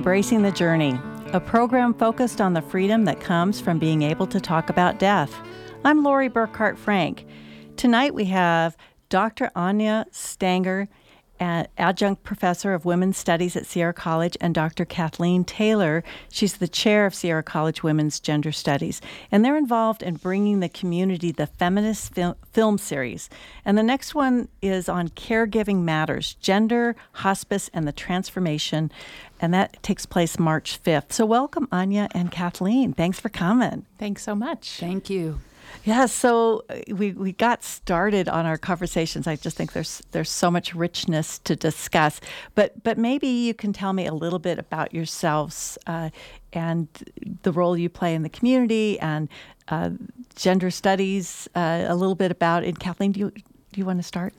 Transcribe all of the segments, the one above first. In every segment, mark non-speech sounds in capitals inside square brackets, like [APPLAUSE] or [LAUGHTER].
Embracing the Journey, a program focused on the freedom that comes from being able to talk about death. I'm Lori Burkart Frank. Tonight we have Dr. Anya Stanger, adjunct professor of women's studies at Sierra College, and Dr. Kathleen Taylor. She's the chair of Sierra College Women's Gender Studies. And they're involved in bringing the community the feminist fil- film series. And the next one is on caregiving matters, gender, hospice, and the transformation. And that takes place March 5th. So, welcome, Anya and Kathleen. Thanks for coming. Thanks so much. Thank you. Yeah, so uh, we, we got started on our conversations. I just think there's there's so much richness to discuss. But but maybe you can tell me a little bit about yourselves uh, and the role you play in the community and uh, gender studies. Uh, a little bit about it. Kathleen, do you do you want to start?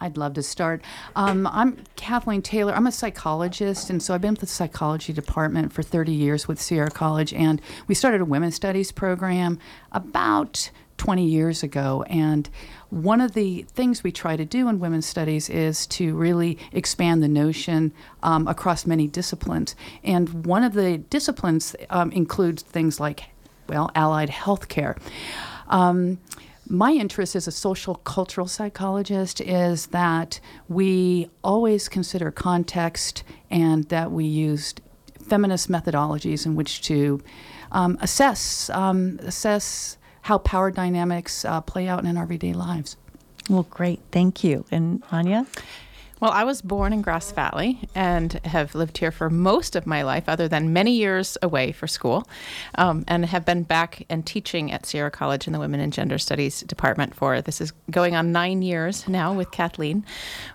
I'd love to start. Um, I'm Kathleen Taylor. I'm a psychologist, and so I've been with the psychology department for 30 years with Sierra College. And we started a women's studies program about 20 years ago. And one of the things we try to do in women's studies is to really expand the notion um, across many disciplines. And one of the disciplines um, includes things like, well, allied healthcare. Um, my interest as a social cultural psychologist is that we always consider context and that we use feminist methodologies in which to um, assess um, assess how power dynamics uh, play out in our everyday lives. Well, great. Thank you. And Anya? Well, I was born in Grass Valley and have lived here for most of my life, other than many years away for school, um, and have been back and teaching at Sierra College in the Women and Gender Studies department for this is going on nine years now with Kathleen,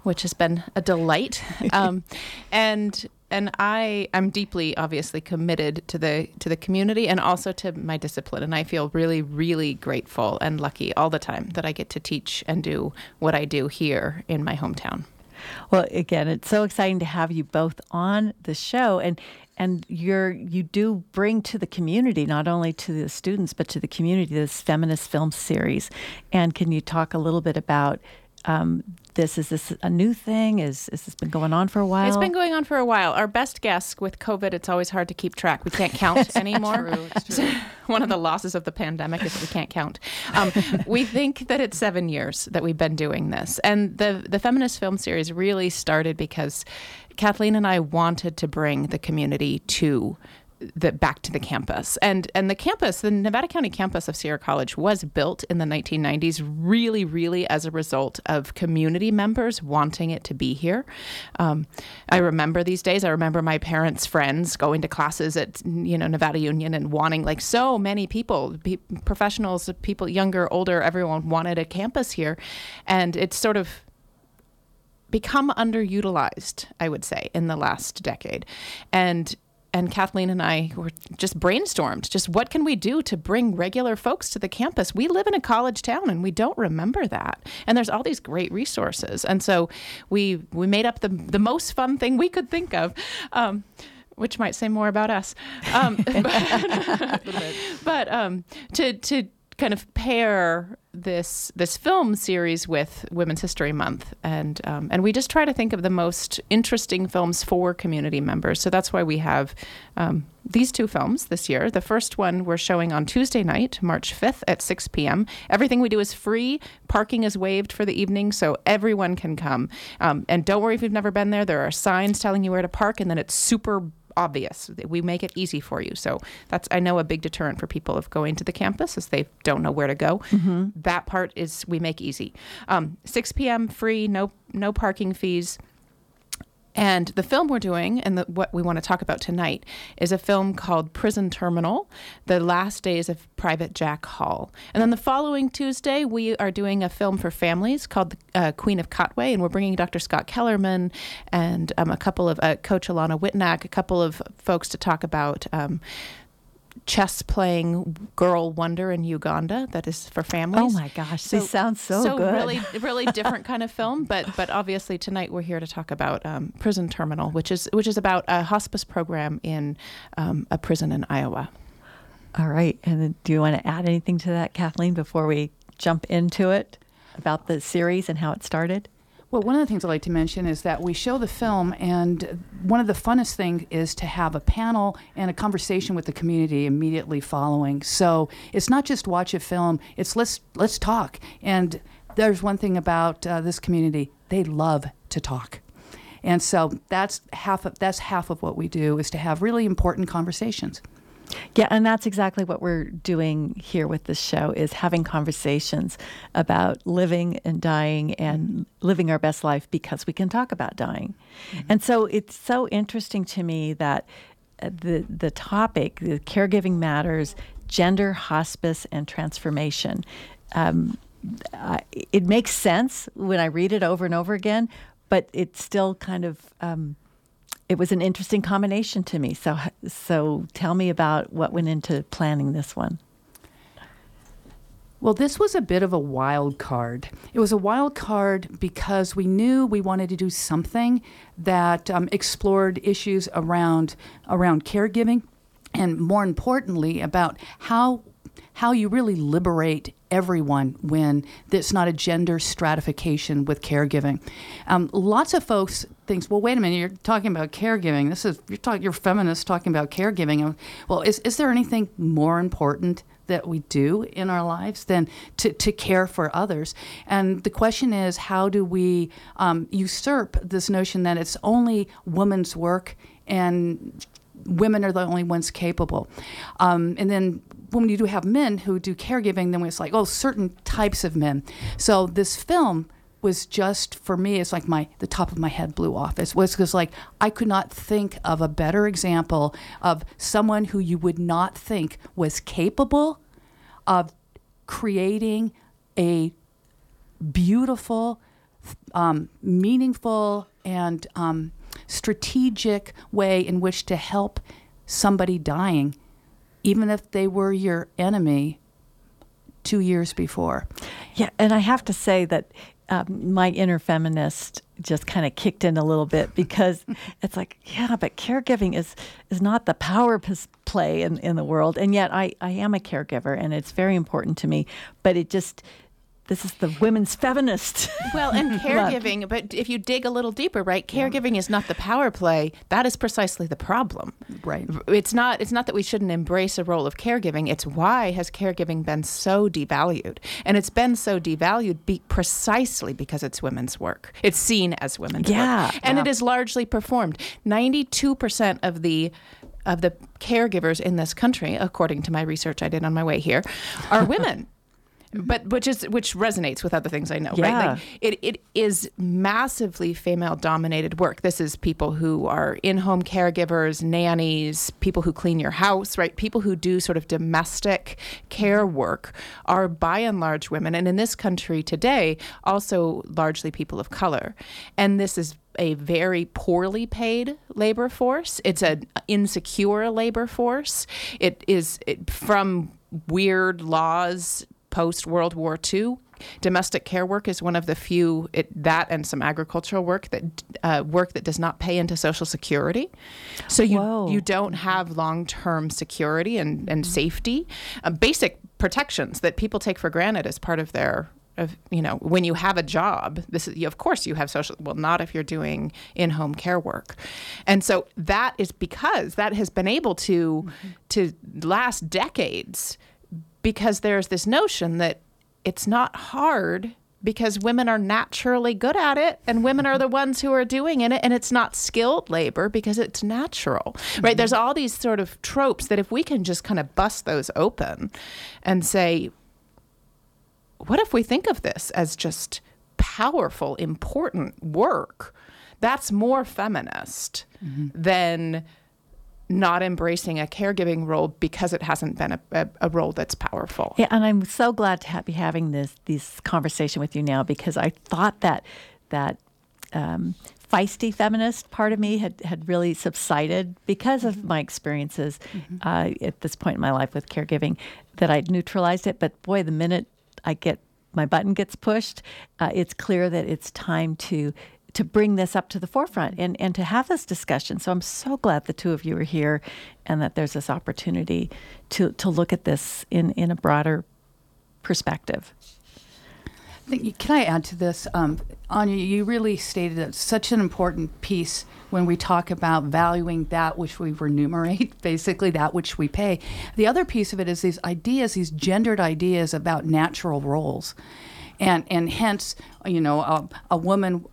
which has been a delight. [LAUGHS] Um, and and I am deeply obviously committed to the to the community and also to my discipline and I feel really really grateful and lucky all the time that I get to teach and do what I do here in my hometown. Well, again, it's so exciting to have you both on the show and and you're you do bring to the community not only to the students but to the community this feminist film series. And can you talk a little bit about um, this? Is this a new thing? Is, is this been going on for a while? It's been going on for a while. Our best guess with COVID, it's always hard to keep track. We can't count [LAUGHS] anymore. True, [LAUGHS] true. One of the losses of the pandemic is that we can't count. Um, we think that it's seven years that we've been doing this, and the the feminist film series really started because Kathleen and I wanted to bring the community to the back to the campus. And and the campus, the Nevada County campus of Sierra College was built in the 1990s really really as a result of community members wanting it to be here. Um, I remember these days. I remember my parents' friends going to classes at you know Nevada Union and wanting like so many people, pe- professionals, people younger, older, everyone wanted a campus here. And it's sort of become underutilized, I would say, in the last decade. And and Kathleen and I were just brainstormed just what can we do to bring regular folks to the campus. We live in a college town and we don't remember that. And there's all these great resources. And so we we made up the the most fun thing we could think of. Um, which might say more about us, um, [LAUGHS] but, [LAUGHS] but um, to to kind of pair this this film series with Women's History Month, and um, and we just try to think of the most interesting films for community members. So that's why we have um, these two films this year. The first one we're showing on Tuesday night, March fifth at six p.m. Everything we do is free. Parking is waived for the evening, so everyone can come. Um, and don't worry if you've never been there. There are signs telling you where to park, and then it's super obvious. We make it easy for you. So that's I know a big deterrent for people of going to the campus is they don't know where to go. Mm-hmm. That part is we make easy. Um, 6 p.m. free, no no parking fees. And the film we're doing, and the, what we want to talk about tonight, is a film called Prison Terminal The Last Days of Private Jack Hall. And then the following Tuesday, we are doing a film for families called uh, Queen of Katwe. and we're bringing Dr. Scott Kellerman and um, a couple of, uh, Coach Alana Whitnack, a couple of folks to talk about. Um, chess playing girl wonder in Uganda that is for families. Oh my gosh, so, this sounds so, so good. really, [LAUGHS] really different kind of film. But but obviously tonight we're here to talk about um, Prison Terminal, which is which is about a hospice program in um, a prison in Iowa. All right, and do you want to add anything to that, Kathleen, before we jump into it about the series and how it started? Well, one of the things I'd like to mention is that we show the film, and one of the funnest things is to have a panel and a conversation with the community immediately following. So it's not just watch a film; it's let's let's talk. And there's one thing about uh, this community: they love to talk, and so that's half of that's half of what we do is to have really important conversations. Yeah, and that's exactly what we're doing here with this show is having conversations about living and dying and living our best life because we can talk about dying. Mm-hmm. And so it's so interesting to me that uh, the the topic, the caregiving matters, gender, hospice, and transformation. Um, uh, it makes sense when I read it over and over again, but it's still kind of um, it was an interesting combination to me. So, so tell me about what went into planning this one. Well, this was a bit of a wild card. It was a wild card because we knew we wanted to do something that um, explored issues around around caregiving, and more importantly, about how how you really liberate everyone when there's not a gender stratification with caregiving. Um, lots of folks think, well, wait a minute, you're talking about caregiving. This is you're talking, you're feminists talking about caregiving. Well, is is there anything more important? that we do in our lives than to, to care for others. And the question is, how do we um, usurp this notion that it's only women's work and women are the only ones capable? Um, and then when you do have men who do caregiving, then it's like, oh, certain types of men. So this film was just for me it's like my the top of my head blew off it was because like i could not think of a better example of someone who you would not think was capable of creating a beautiful um, meaningful and um, strategic way in which to help somebody dying even if they were your enemy two years before. Yeah, and I have to say that um, my inner feminist just kind of kicked in a little bit [LAUGHS] because it's like, yeah, but caregiving is is not the power play in, in the world, and yet I, I am a caregiver and it's very important to me. But it just this is the women's feminist. [LAUGHS] Well, and caregiving, but if you dig a little deeper, right? Caregiving yeah. is not the power play. That is precisely the problem. Right. It's not it's not that we shouldn't embrace a role of caregiving. It's why has caregiving been so devalued? And it's been so devalued be, precisely because it's women's work. It's seen as women's yeah, work. And yeah. it is largely performed. 92% of the of the caregivers in this country, according to my research I did on my way here, are women. [LAUGHS] but which is which resonates with other things I know, yeah. right? Like it, it is massively female dominated work. This is people who are in home caregivers, nannies, people who clean your house, right? People who do sort of domestic care work are by and large women, and in this country today, also largely people of color. And this is a very poorly paid labor force. It's an insecure labor force. It is it, from weird laws post World War II. Domestic care work is one of the few it, that and some agricultural work that uh, work that does not pay into Social Security. So you Whoa. you don't have long term security and and safety, uh, basic protections that people take for granted as part of their of you know when you have a job this is of course you have social well not if you're doing in-home care work and so that is because that has been able to mm-hmm. to last decades because there's this notion that it's not hard because women are naturally good at it and women are the ones who are doing it and it's not skilled labor because it's natural right mm-hmm. there's all these sort of tropes that if we can just kind of bust those open and say what if we think of this as just powerful important work that's more feminist mm-hmm. than not embracing a caregiving role because it hasn't been a, a, a role that's powerful. Yeah, and I'm so glad to be having this this conversation with you now because I thought that that um, feisty feminist part of me had, had really subsided because of my experiences mm-hmm. uh, at this point in my life with caregiving that I'd neutralized it. But boy, the minute I get my button gets pushed, uh, it's clear that it's time to to bring this up to the forefront and, and to have this discussion. So I'm so glad the two of you are here and that there's this opportunity to, to look at this in, in a broader perspective. can I add to this? Um, Anya, you really stated that such an important piece when we talk about valuing that which we remunerate, [LAUGHS] basically that which we pay. The other piece of it is these ideas, these gendered ideas about natural roles. And, and hence, you know, a, a woman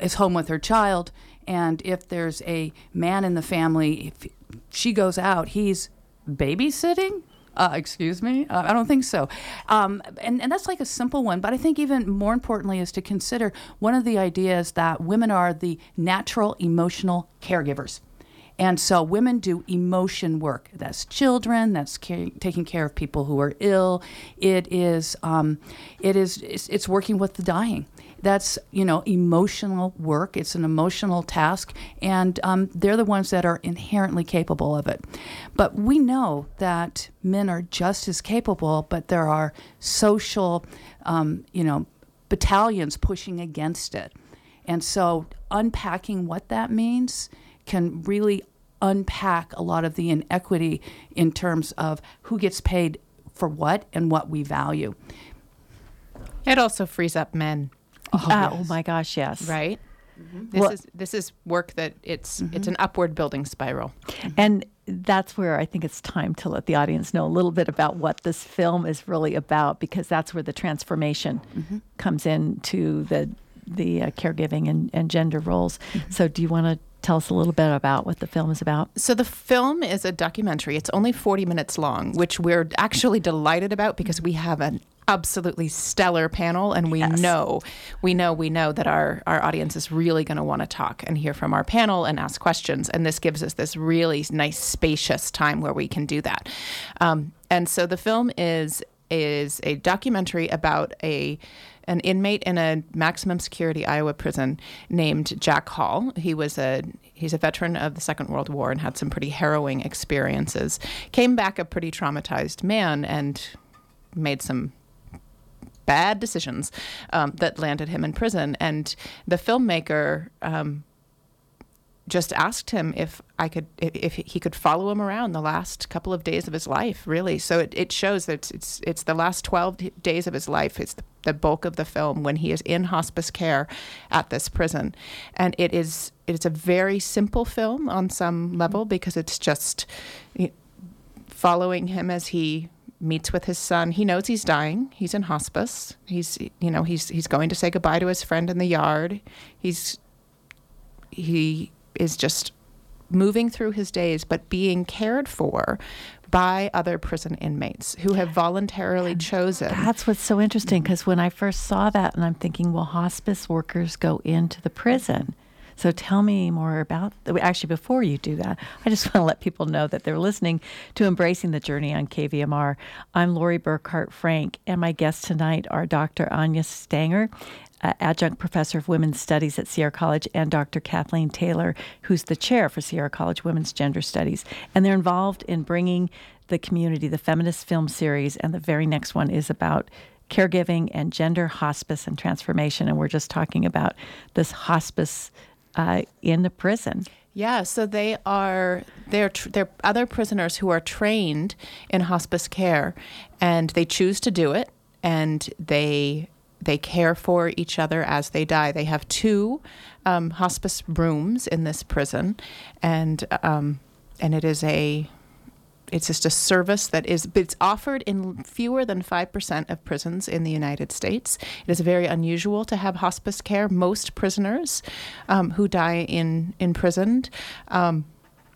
is home with her child, and if there's a man in the family, if she goes out, he's babysitting uh, excuse me? Uh, I don't think so. Um, and, and that's like a simple one. But I think even more importantly is to consider one of the ideas that women are the natural emotional caregivers. And so women do emotion work. That's children. That's taking care of people who are ill. It is. Um, it is. It's, it's working with the dying that's you know emotional work. It's an emotional task and um, they're the ones that are inherently capable of it. But we know that men are just as capable but there are social um, you know battalions pushing against it. And so unpacking what that means can really unpack a lot of the inequity in terms of who gets paid for what and what we value. It also frees up men Oh, uh, yes. oh my gosh, yes. Right. Mm-hmm. This well, is this is work that it's mm-hmm. it's an upward building spiral. And that's where I think it's time to let the audience know a little bit about what this film is really about because that's where the transformation mm-hmm. comes into the the uh, caregiving and, and gender roles. Mm-hmm. So do you want to tell us a little bit about what the film is about? So, the film is a documentary. It's only 40 minutes long, which we're actually delighted about because we have an absolutely stellar panel and we yes. know we know we know that our our audience is really going to want to talk and hear from our panel and ask questions and this gives us this really nice spacious time where we can do that um, and so the film is is a documentary about a an inmate in a maximum security Iowa prison named Jack Hall. He was a he's a veteran of the Second World War and had some pretty harrowing experiences. Came back a pretty traumatized man and made some bad decisions um, that landed him in prison. And the filmmaker um, just asked him if I could, if, he could follow him around the last couple of days of his life. Really, so it, it shows that it's, it's, it's the last twelve days of his life. It's the, the bulk of the film when he is in hospice care at this prison, and it is it's a very simple film on some level because it's just following him as he meets with his son. He knows he's dying. He's in hospice. He's you know he's he's going to say goodbye to his friend in the yard. He's he is just moving through his days, but being cared for by other prison inmates who have voluntarily chosen. That's what's so interesting because when I first saw that, and I'm thinking, well, hospice workers go into the prison. So tell me more about. Actually, before you do that, I just [LAUGHS] want to let people know that they're listening to Embracing the Journey on KVMR. I'm Lori Burkart Frank, and my guests tonight are Dr. Anya Stanger, uh, adjunct professor of women's studies at Sierra College, and Dr. Kathleen Taylor, who's the chair for Sierra College Women's Gender Studies. And they're involved in bringing the community the feminist film series, and the very next one is about caregiving and gender hospice and transformation. And we're just talking about this hospice uh, in the prison. Yeah, so they are they're tr- they're other prisoners who are trained in hospice care, and they choose to do it, and they they care for each other as they die. They have two um, hospice rooms in this prison, and um, and it is a it's just a service that is it's offered in fewer than 5% of prisons in the United States. It is very unusual to have hospice care. Most prisoners um, who die in imprisoned um,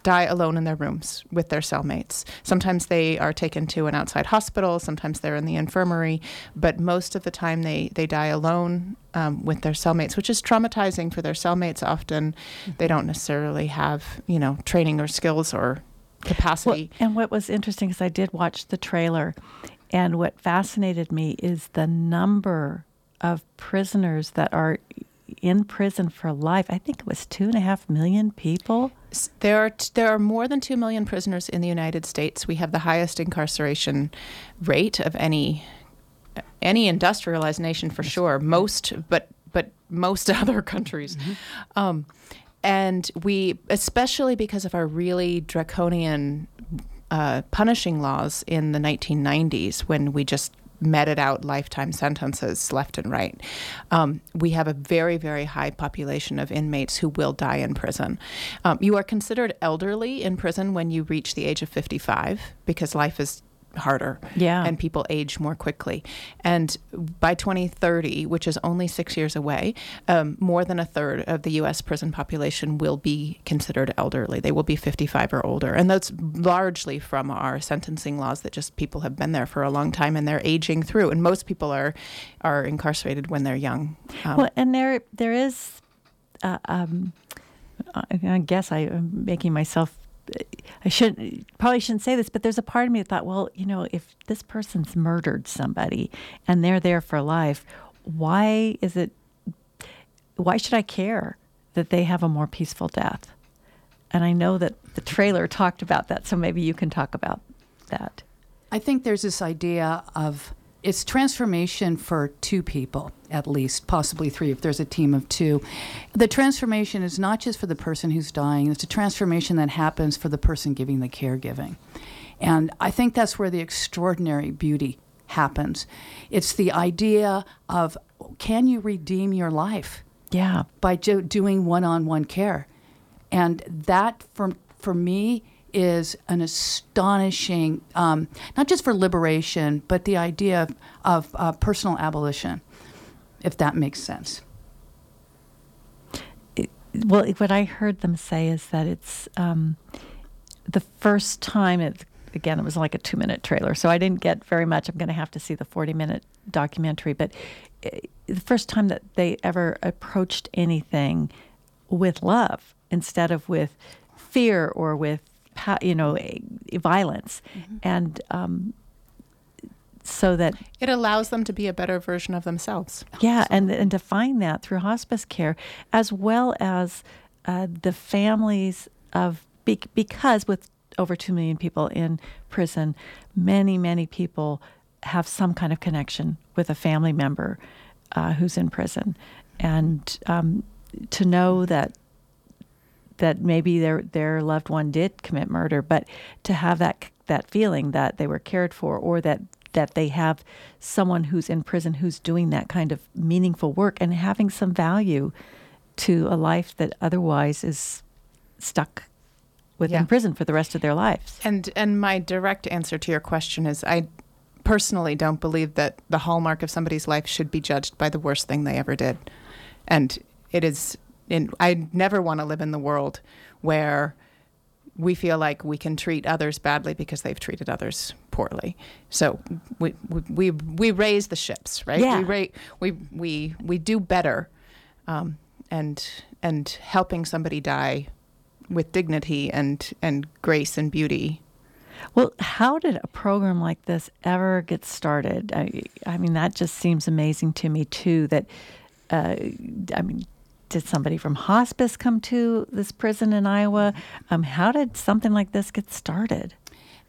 die alone in their rooms with their cellmates. Sometimes they are taken to an outside hospital, sometimes they're in the infirmary, but most of the time they, they die alone um, with their cellmates, which is traumatizing for their cellmates. Often they don't necessarily have, you know, training or skills or capacity. Well, and what was interesting is I did watch the trailer, and what fascinated me is the number of prisoners that are in prison for life. I think it was two and a half million people. There are t- there are more than two million prisoners in the United States. We have the highest incarceration rate of any any industrialized nation for sure. Most, but but most [LAUGHS] other countries. Mm-hmm. Um, and we, especially because of our really draconian uh, punishing laws in the 1990s, when we just meted out lifetime sentences left and right. Um, we have a very, very high population of inmates who will die in prison. Um, you are considered elderly in prison when you reach the age of 55 because life is harder. Yeah. And people age more quickly. And by 2030, which is only six years away, um, more than a third of the U.S. prison population will be considered elderly. They will be 55 or older. And that's largely from our sentencing laws that just people have been there for a long time and they're aging through. And most people are, are incarcerated when they're young. Um, well, and there, there is, uh, um, I guess I am making myself I should probably shouldn't say this, but there's a part of me that thought, well, you know, if this person's murdered somebody and they're there for life, why is it? Why should I care that they have a more peaceful death? And I know that the trailer talked about that, so maybe you can talk about that. I think there's this idea of it's transformation for two people at least possibly three if there's a team of two. The transformation is not just for the person who's dying it's a transformation that happens for the person giving the caregiving. And i think that's where the extraordinary beauty happens. It's the idea of can you redeem your life yeah. by do- doing one-on-one care? And that for for me is an astonishing, um, not just for liberation, but the idea of, of uh, personal abolition, if that makes sense. It, well, what I heard them say is that it's um, the first time it, again, it was like a two minute trailer, so I didn't get very much. I'm going to have to see the 40 minute documentary, but uh, the first time that they ever approached anything with love instead of with fear or with you know, violence, mm-hmm. and um, so that it allows them to be a better version of themselves. Yeah, and and to find that through hospice care, as well as uh, the families of because with over two million people in prison, many many people have some kind of connection with a family member uh, who's in prison, and um, to know that that maybe their their loved one did commit murder, but to have that that feeling that they were cared for or that that they have someone who's in prison who's doing that kind of meaningful work and having some value to a life that otherwise is stuck within yeah. prison for the rest of their lives. And and my direct answer to your question is I personally don't believe that the hallmark of somebody's life should be judged by the worst thing they ever did. And it is and I never want to live in the world where we feel like we can treat others badly because they've treated others poorly. So we we we, we raise the ships, right? Yeah. We ra- we we we do better, um, and and helping somebody die with dignity and and grace and beauty. Well, how did a program like this ever get started? I, I mean, that just seems amazing to me too. That uh, I mean, did somebody from hospice come to this prison in Iowa? Um, how did something like this get started?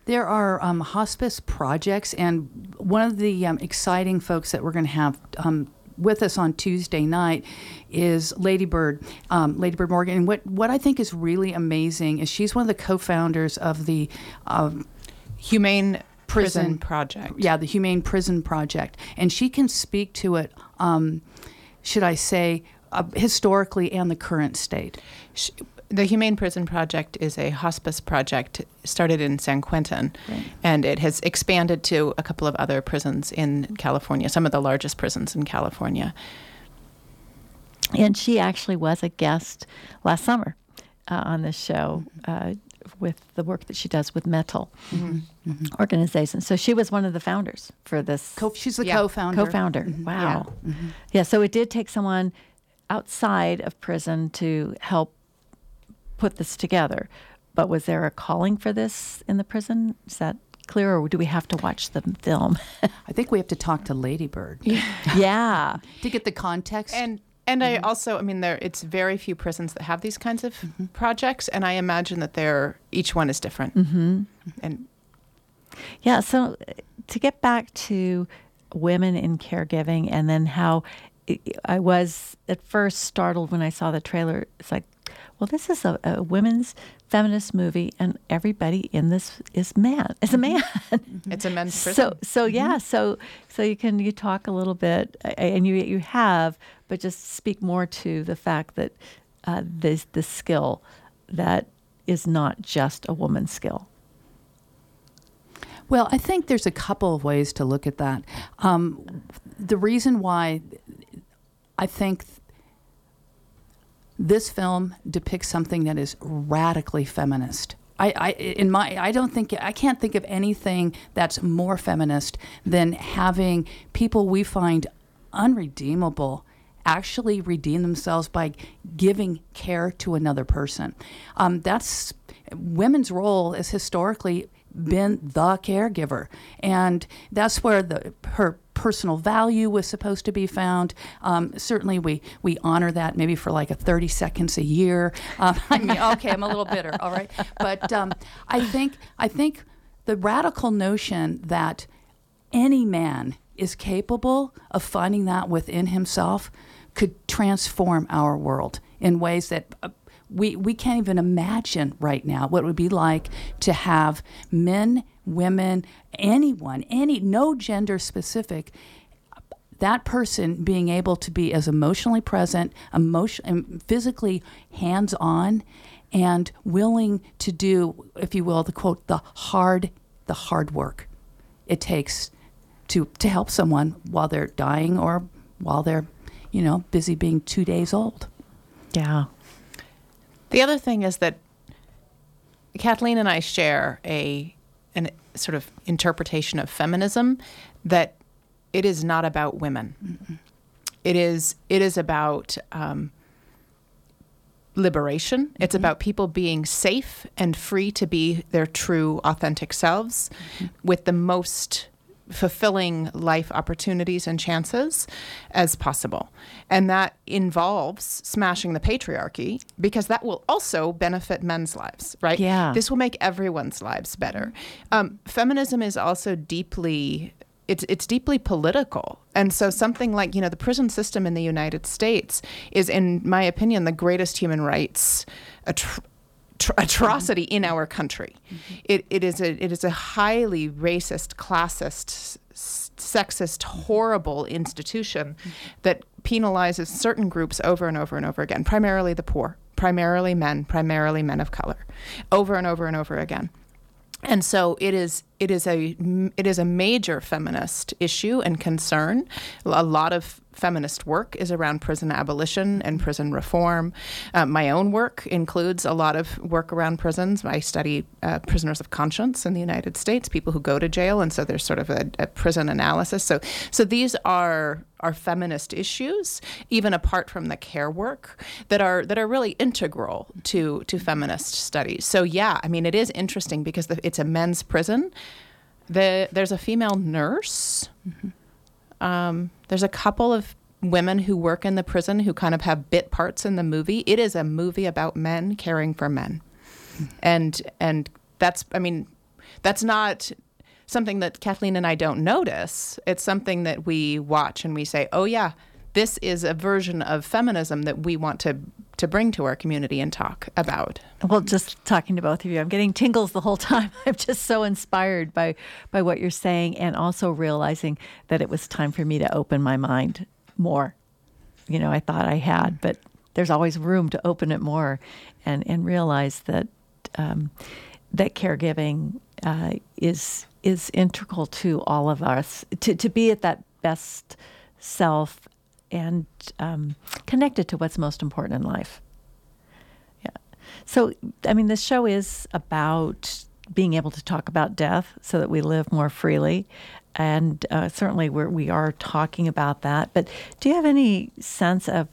There are um, hospice projects, and one of the um, exciting folks that we're going to have um, with us on Tuesday night is Ladybird, um, Ladybird Morgan. And what, what I think is really amazing is she's one of the co-founders of the um, Humane Prison, Prison, Project. Yeah, the Humane Prison Project, and she can speak to it. Um, should I say uh, historically and the current state? The Humane Prison Project is a hospice project started in San Quentin, right. and it has expanded to a couple of other prisons in California, some of the largest prisons in California. And she actually was a guest last summer uh, on this show uh, with the work that she does with Metal mm-hmm. Mm-hmm. organization. So she was one of the founders for this. Co- she's the yeah. co-founder. Co-founder. Mm-hmm. Wow. Yeah. yeah. So it did take someone outside of prison to help put this together. But was there a calling for this in the prison? Is that clear, or do we have to watch the film? [LAUGHS] I think we have to talk to Ladybird. Yeah, yeah. to get the context. And and mm-hmm. I also, I mean, there it's very few prisons that have these kinds of mm-hmm. projects, and I imagine that they're each one is different. Mm-hmm. And yeah, so to get back to women in caregiving, and then how I was at first startled when I saw the trailer. It's like, well, this is a, a women's feminist movie, and everybody in this is man. Is a man. It's a men's so prison. so yeah. So so you can you talk a little bit, and you you have, but just speak more to the fact that uh, this the skill that is not just a woman's skill. Well, I think there's a couple of ways to look at that. Um, the reason why I think this film depicts something that is radically feminist. I, I, in my, I don't think I can't think of anything that's more feminist than having people we find unredeemable actually redeem themselves by giving care to another person. Um, that's women's role is historically been the caregiver, and that's where the her personal value was supposed to be found. Um, certainly, we we honor that maybe for like a thirty seconds a year. Um, [LAUGHS] I mean, okay, I'm a little bitter, all right, but um, I think I think the radical notion that any man is capable of finding that within himself could transform our world in ways that uh, we, we can't even imagine right now what it would be like to have men, women, anyone, any no gender specific, that person being able to be as emotionally present, emotion, physically hands on, and willing to do, if you will, the quote, the hard, the hard work it takes to to help someone while they're dying or while they're, you know, busy being two days old. Yeah. The other thing is that Kathleen and I share a an sort of interpretation of feminism that it is not about women. It is it is about um, liberation. It's about people being safe and free to be their true, authentic selves with the most fulfilling life opportunities and chances as possible. And that involves smashing the patriarchy because that will also benefit men's lives, right? Yeah. This will make everyone's lives better. Um, feminism is also deeply. It's, it's deeply political. And so, something like, you know, the prison system in the United States is, in my opinion, the greatest human rights tr- [LAUGHS] atrocity in mm-hmm. our country. Mm-hmm. It, it is a it is a highly racist, classist, s- sexist, mm-hmm. horrible institution that penalizes certain groups over and over and over again. Primarily the poor, primarily men, primarily men of color, over and over and over again. And so it is. It is a. It is a major feminist issue and concern. A lot of feminist work is around prison abolition and prison reform. Uh, my own work includes a lot of work around prisons. I study uh, prisoners of conscience in the United States, people who go to jail, and so there's sort of a, a prison analysis. So, so these are are feminist issues, even apart from the care work, that are that are really integral to to feminist studies. So, yeah, I mean, it is interesting because the, it's a men's prison. The, there's a female nurse. Um, there's a couple of women who work in the prison who kind of have bit parts in the movie. It is a movie about men caring for men, and and that's I mean, that's not something that Kathleen and I don't notice. It's something that we watch and we say, oh yeah, this is a version of feminism that we want to to bring to our community and talk about. Well, just talking to both of you, I'm getting tingles the whole [LAUGHS] time. I'm just so inspired by by what you're saying, and also realizing that it was time for me to open my mind more. You know, I thought I had, but there's always room to open it more, and and realize that um, that caregiving uh, is is integral to all of us to to be at that best self and um, connected to what's most important in life. Yeah. So, I mean, this show is about being able to talk about death so that we live more freely. And uh, certainly we're, we are talking about that. But do you have any sense of,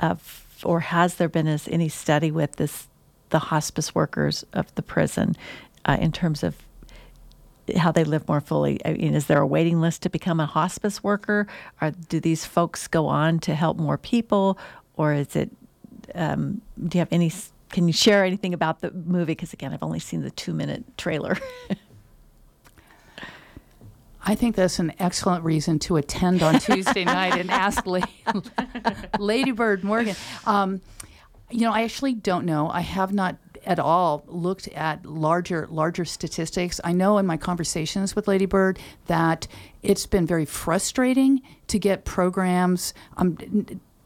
of or has there been any study with this, the hospice workers of the prison uh, in terms of how they live more fully. I mean, is there a waiting list to become a hospice worker? Or do these folks go on to help more people, or is it? Um, do you have any? Can you share anything about the movie? Because again, I've only seen the two-minute trailer. [LAUGHS] I think that's an excellent reason to attend on Tuesday [LAUGHS] night and ask La- Lady Bird Morgan. Um, You know, I actually don't know. I have not at all looked at larger larger statistics. I know in my conversations with Lady Bird that it's been very frustrating to get programs um,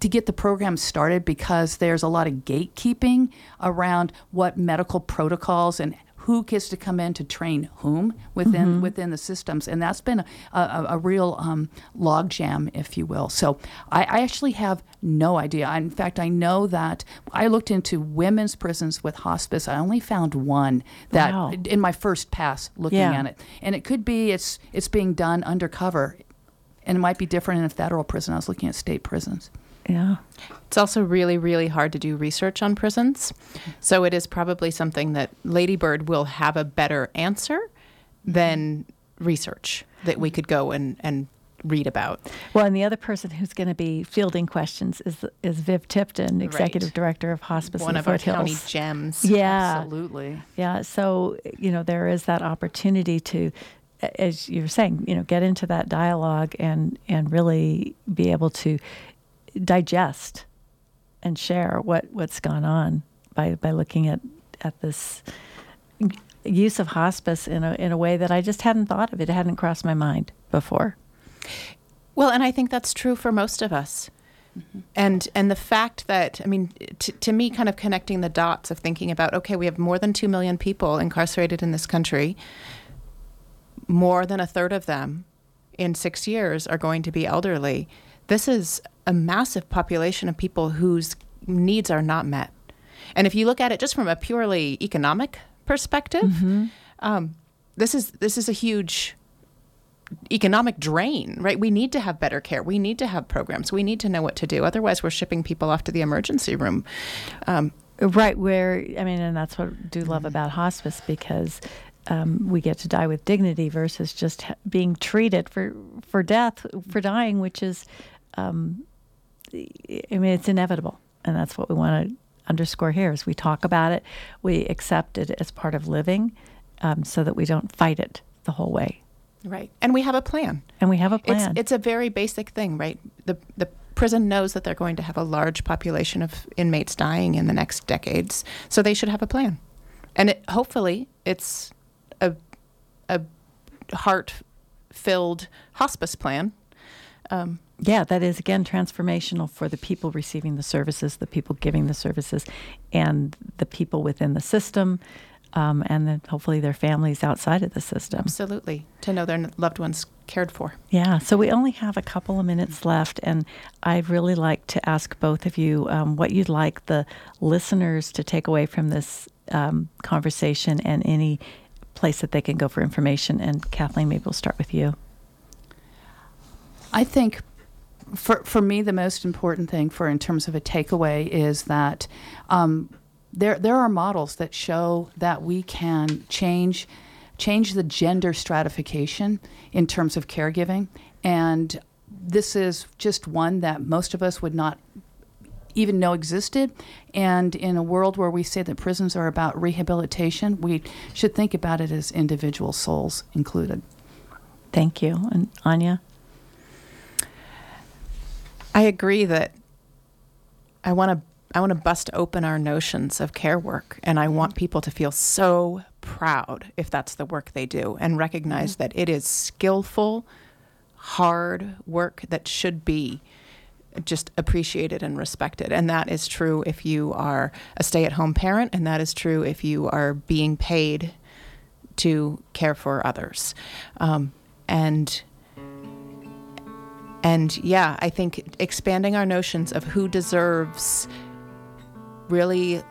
to get the program started because there's a lot of gatekeeping around what medical protocols and who gets to come in to train whom within mm-hmm. within the systems, and that's been a, a, a real um, logjam, if you will. So I, I, actually have no idea. In fact, I know that I looked into women's prisons with hospice. I only found one that wow. in my first pass looking yeah. at it, and it could be it's it's being done undercover, and it might be different in a federal prison. I was looking at state prisons. Yeah. It's also really, really hard to do research on prisons. So it is probably something that Ladybird will have a better answer mm-hmm. than research that we could go and, and read about. Well, and the other person who's going to be fielding questions is is Viv Tipton, executive right. director of hospice. One of our county gems. Yeah, absolutely. Yeah, so you know there is that opportunity to, as you're saying, you know, get into that dialogue and and really be able to digest and share what, what's gone on by, by looking at, at this use of hospice in a, in a way that I just hadn't thought of. It hadn't crossed my mind before. Well, and I think that's true for most of us. Mm-hmm. And and the fact that I mean, t- to me, kind of connecting the dots of thinking about okay, we have more than two million people incarcerated in this country. More than a third of them, in six years, are going to be elderly. This is a massive population of people whose needs are not met. And if you look at it just from a purely economic perspective, mm-hmm. um, this is this is a huge economic drain, right? We need to have better care. We need to have programs. We need to know what to do. Otherwise, we're shipping people off to the emergency room. Um, right. Where I mean, and that's what I do love about hospice because. Um, we get to die with dignity versus just being treated for for death for dying, which is um, I mean, it's inevitable, and that's what we want to underscore here. As we talk about it, we accept it as part of living, um, so that we don't fight it the whole way. Right, and we have a plan. And we have a plan. It's, it's a very basic thing, right? The the prison knows that they're going to have a large population of inmates dying in the next decades, so they should have a plan. And it, hopefully, it's a a heart filled hospice plan. Um, yeah, that is again transformational for the people receiving the services, the people giving the services, and the people within the system, um, and then hopefully their families outside of the system. Absolutely, to know their loved ones cared for. Yeah, so we only have a couple of minutes left, and I'd really like to ask both of you um, what you'd like the listeners to take away from this um, conversation and any place that they can go for information. And Kathleen, maybe we'll start with you. I think for for me, the most important thing for in terms of a takeaway is that um, there there are models that show that we can change change the gender stratification in terms of caregiving, and this is just one that most of us would not even know existed. And in a world where we say that prisons are about rehabilitation, we should think about it as individual souls included. Thank you. And Anya? I agree that I want to I want to bust open our notions of care work and I want people to feel so proud if that's the work they do and recognize mm-hmm. that it is skillful hard work that should be just appreciated and respected. And that is true if you are a stay at home parent, and that is true if you are being paid to care for others. Um, and and yeah, I think expanding our notions of who deserves really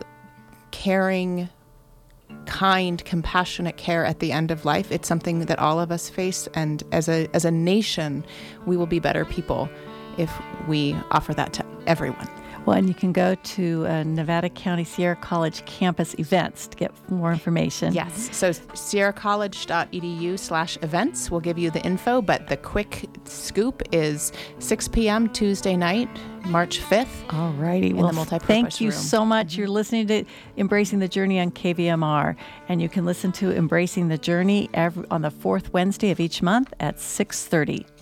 caring, kind, compassionate care at the end of life, it's something that all of us face. And as a, as a nation, we will be better people if we offer that to everyone. Well, and you can go to uh, Nevada County Sierra College campus events to get more information. Yes. So sierracollege.edu slash events will give you the info, but the quick scoop is 6 p.m. Tuesday night, March 5th. All righty. In well, thank you room. so much. You're listening to Embracing the Journey on KVMR, and you can listen to Embracing the Journey every, on the fourth Wednesday of each month at 630.